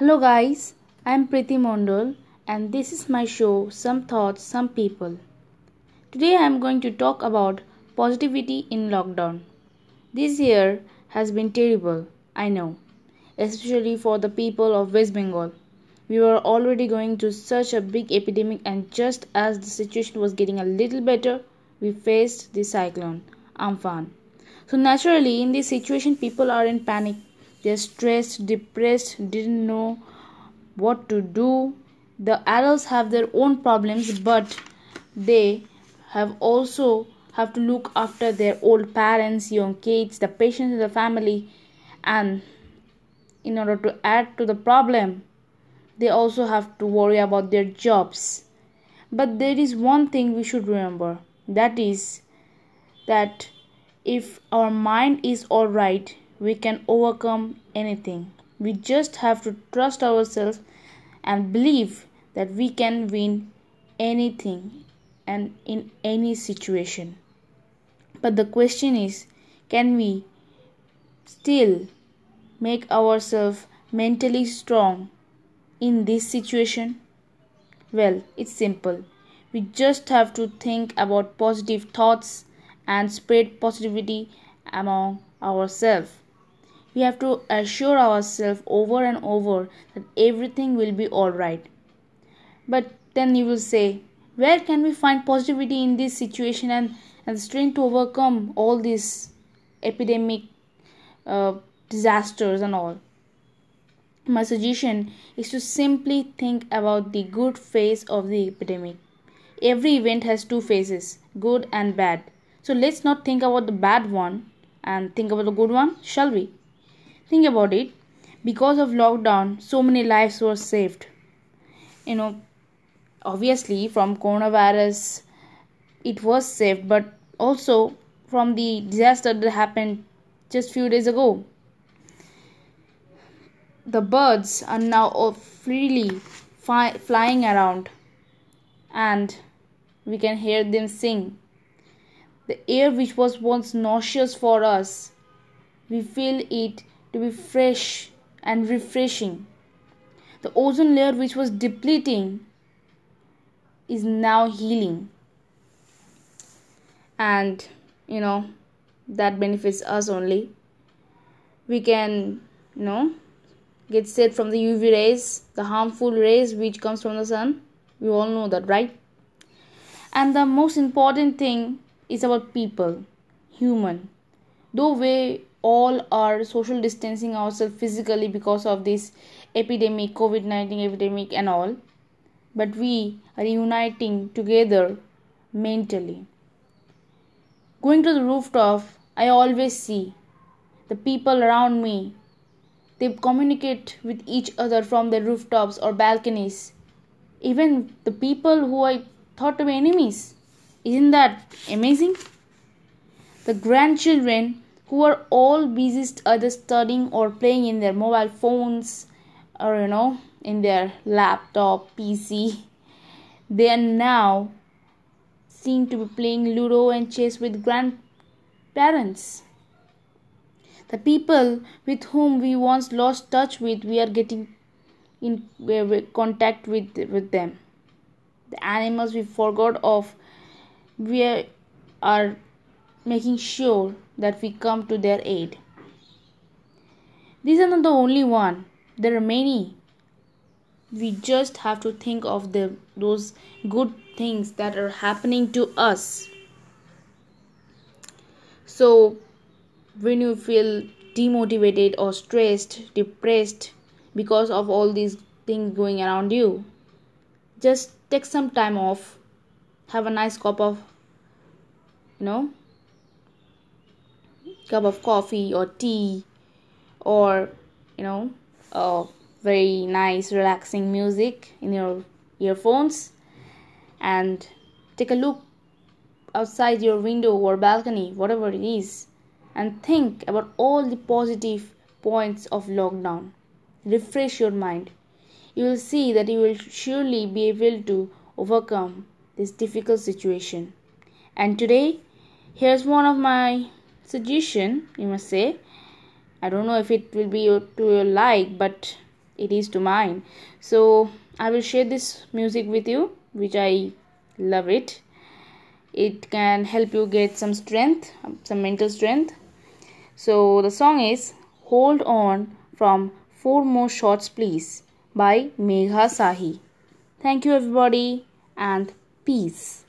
Hello, guys. I'm Priti Mondal, and this is my show Some Thoughts, Some People. Today, I'm going to talk about positivity in lockdown. This year has been terrible, I know, especially for the people of West Bengal. We were already going through such a big epidemic, and just as the situation was getting a little better, we faced the cyclone Amphan. So, naturally, in this situation, people are in panic they're stressed, depressed, didn't know what to do. The adults have their own problems, but they have also have to look after their old parents, young kids, the patients in the family, and in order to add to the problem, they also have to worry about their jobs. But there is one thing we should remember that is that if our mind is all right, we can overcome anything. We just have to trust ourselves and believe that we can win anything and in any situation. But the question is can we still make ourselves mentally strong in this situation? Well, it's simple. We just have to think about positive thoughts and spread positivity among ourselves. We have to assure ourselves over and over that everything will be alright. But then you will say, where can we find positivity in this situation and, and strength to overcome all these epidemic uh, disasters and all? My suggestion is to simply think about the good phase of the epidemic. Every event has two phases, good and bad. So let's not think about the bad one and think about the good one, shall we? Think about it. Because of lockdown, so many lives were saved. You know, obviously from coronavirus, it was saved, but also from the disaster that happened just few days ago. The birds are now freely fi- flying around, and we can hear them sing. The air, which was once nauseous for us, we feel it to be fresh and refreshing. The ozone layer, which was depleting, is now healing. And you know, that benefits us only. We can, you know, get saved from the UV rays, the harmful rays which comes from the sun. We all know that, right? And the most important thing is about people, human. Though we all are social distancing ourselves physically because of this epidemic covid-19 epidemic and all. But we are uniting together mentally. Going to the rooftop i always see the people around me. They communicate with each other from the rooftops or balconies. Even the people who i thought to be enemies. Isn't that amazing? The grandchildren who are all busy either studying or playing in their mobile phones or you know in their laptop pc they are now seen to be playing ludo and chess with grandparents. The people with whom we once lost touch with we are getting in contact with with them. The animals we forgot of we are making sure that we come to their aid. These are not the only one. There are many. We just have to think of the those good things that are happening to us. So when you feel demotivated or stressed, depressed because of all these things going around you, just take some time off. Have a nice cup of you know cup of coffee or tea or you know a very nice relaxing music in your earphones and take a look outside your window or balcony whatever it is and think about all the positive points of lockdown. Refresh your mind. You will see that you will surely be able to overcome this difficult situation. And today here's one of my suggestion you must say. I don't know if it will be to your like but it is to mine. So i will share this music with you which i love it. It can help you get some strength um, some mental strength. So the song is hold on from four more shots please by megha sahi. Thank you everybody and peace